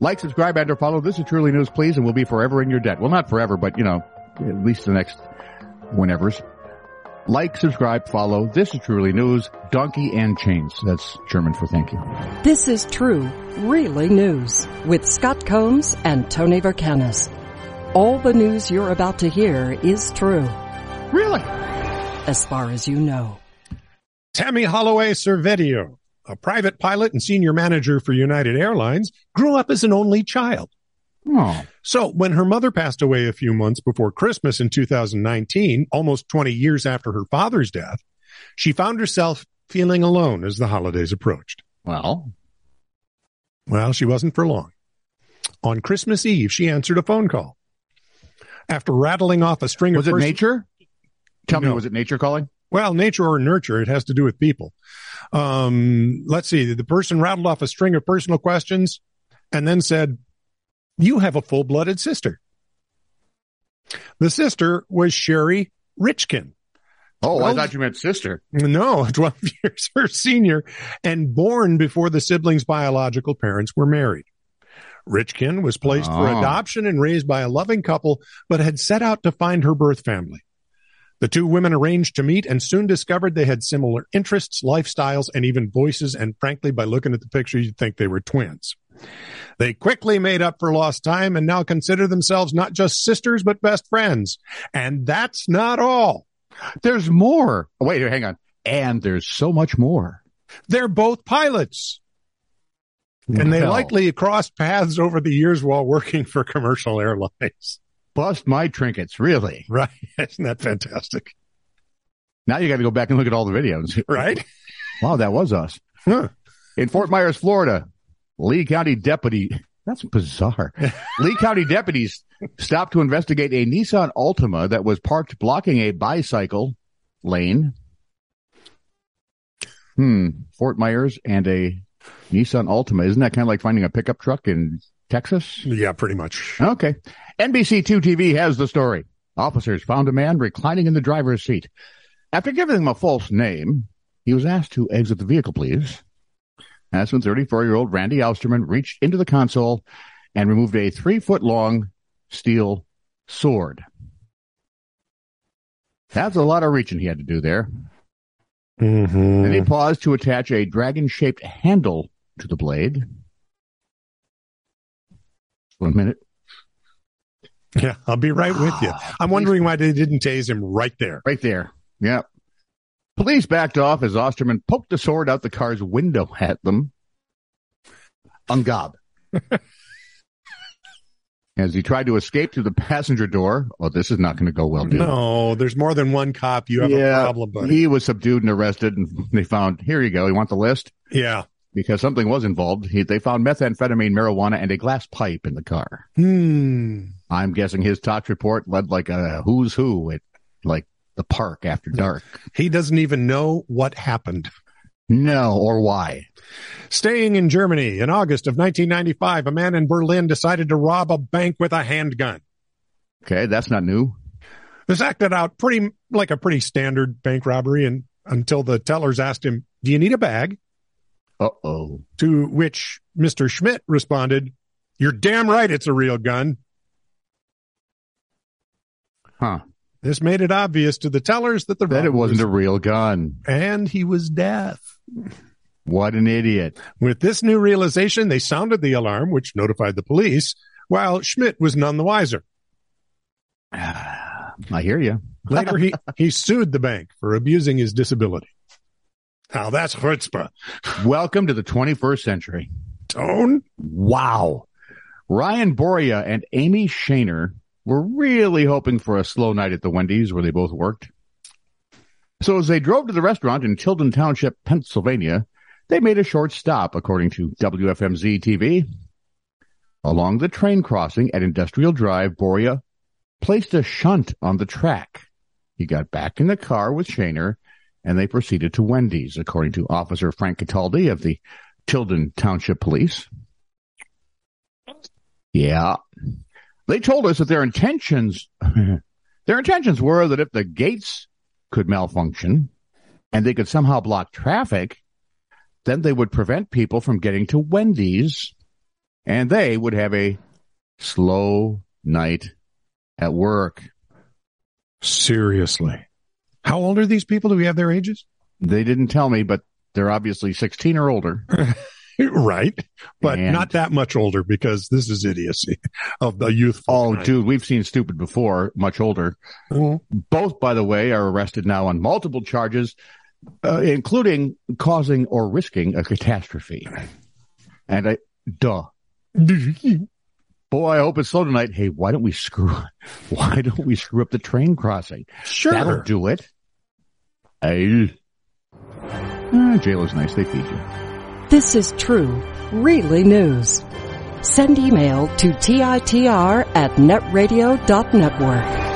Like, subscribe, and or follow. This is Truly News, please, and we'll be forever in your debt. Well, not forever, but, you know, at least the next whenever's. Like, subscribe, follow. This is Truly News, Donkey and Chains. That's German for thank you. This is True, Really News with Scott Combs and Tony Vercanis. All the news you're about to hear is true. Really? As far as you know. Tammy Holloway Servedio, a private pilot and senior manager for United Airlines, grew up as an only child. Oh. So when her mother passed away a few months before Christmas in 2019, almost 20 years after her father's death, she found herself feeling alone as the holidays approached. Well, Well, she wasn't for long. On Christmas Eve, she answered a phone call. After rattling off a string was of it pers- nature? Tell me, was it nature calling? Well, nature or nurture, it has to do with people. Um, let's see. The person rattled off a string of personal questions and then said, you have a full blooded sister. The sister was Sherry Richkin. Oh, I thought you meant sister. No, 12 years her senior and born before the siblings' biological parents were married. Richkin was placed for Oh. adoption and raised by a loving couple, but had set out to find her birth family. The two women arranged to meet and soon discovered they had similar interests, lifestyles, and even voices. And frankly, by looking at the picture, you'd think they were twins. They quickly made up for lost time and now consider themselves not just sisters, but best friends. And that's not all. There's more. Oh, wait, hang on. And there's so much more. They're both pilots. And they Well, likely crossed paths over the years while working for commercial airlines. Bust my trinkets. Really? Right. Isn't that fantastic? Now you got to go back and look at all the videos. Right? Wow, that was us. Huh. In Fort Myers, Florida, Lee County deputy. That's bizarre. Lee County deputies stopped to investigate a Nissan Altima that was parked blocking a bicycle lane. Hmm. Fort Myers and a Nissan Altima. Isn't that kind of like finding a pickup truck in Texas? Yeah, pretty much. Okay. NBC2 TV has the story. Officers found a man reclining in the driver's seat. After giving him a false name, he was asked to exit the vehicle, please. That's when 34 year old Randy Austerman reached into the console and removed a three foot long steel sword. That's a lot of reaching he had to do there. Mm-hmm. Then he paused to attach a dragon shaped handle to the blade. One minute. Yeah, I'll be right with you. Ah, I'm wondering why they didn't tase him right there. Right there. Yep. Police backed off as Osterman poked the sword out the car's window at them. Ungab. as he tried to escape through the passenger door. Oh, this is not going to go well, dude. No, there's more than one cop. You have a problem, buddy. He was subdued and arrested, and they found, here you go. You want the list? Yeah. Because something was involved. He, they found methamphetamine, marijuana, and a glass pipe in the car. Hmm. I'm guessing his tox report led like a who's who at like the park after dark. He doesn't even know what happened. No, or why? Staying in Germany in August of 1995, a man in Berlin decided to rob a bank with a handgun. Okay, that's not new. This acted out pretty like a pretty standard bank robbery and until the tellers asked him, "Do you need a bag?" Uh oh. To which Mr. Schmidt responded, "You're damn right it's a real gun." Huh. This made it obvious to the tellers that the That it wasn't was- a real gun. and he was deaf. What an idiot. With this new realization, they sounded the alarm, which notified the police, while Schmidt was none the wiser. I hear you. Later, he, he sued the bank for abusing his disability. Now that's chutzpah. Welcome to the 21st century. Tone? Wow. Ryan Boria and Amy Shaner were really hoping for a slow night at the Wendy's where they both worked. So as they drove to the restaurant in Tilden Township, Pennsylvania, they made a short stop, according to WFMZ TV. Along the train crossing at Industrial Drive, Boria placed a shunt on the track. He got back in the car with Shaner and they proceeded to Wendy's, according to Officer Frank Cataldi of the Tilden Township Police. Yeah. They told us that their intentions, their intentions were that if the gates could malfunction and they could somehow block traffic, then they would prevent people from getting to Wendy's and they would have a slow night at work. Seriously. How old are these people? Do we have their ages? They didn't tell me, but they're obviously 16 or older. right. But And- not that much older because this is idiocy of the youth. Oh, dude, we've seen stupid before, much older. Both, by the way, are arrested now on multiple charges, uh, including causing or risking a catastrophe. And I, duh. Boy, I hope it's slow tonight. Hey, why don't we screw, why don't we screw up the train crossing? Sure. That'll do it. Hey. Jail is nice. They feed you. This is true, really news. Send email to TITR at netradio.network.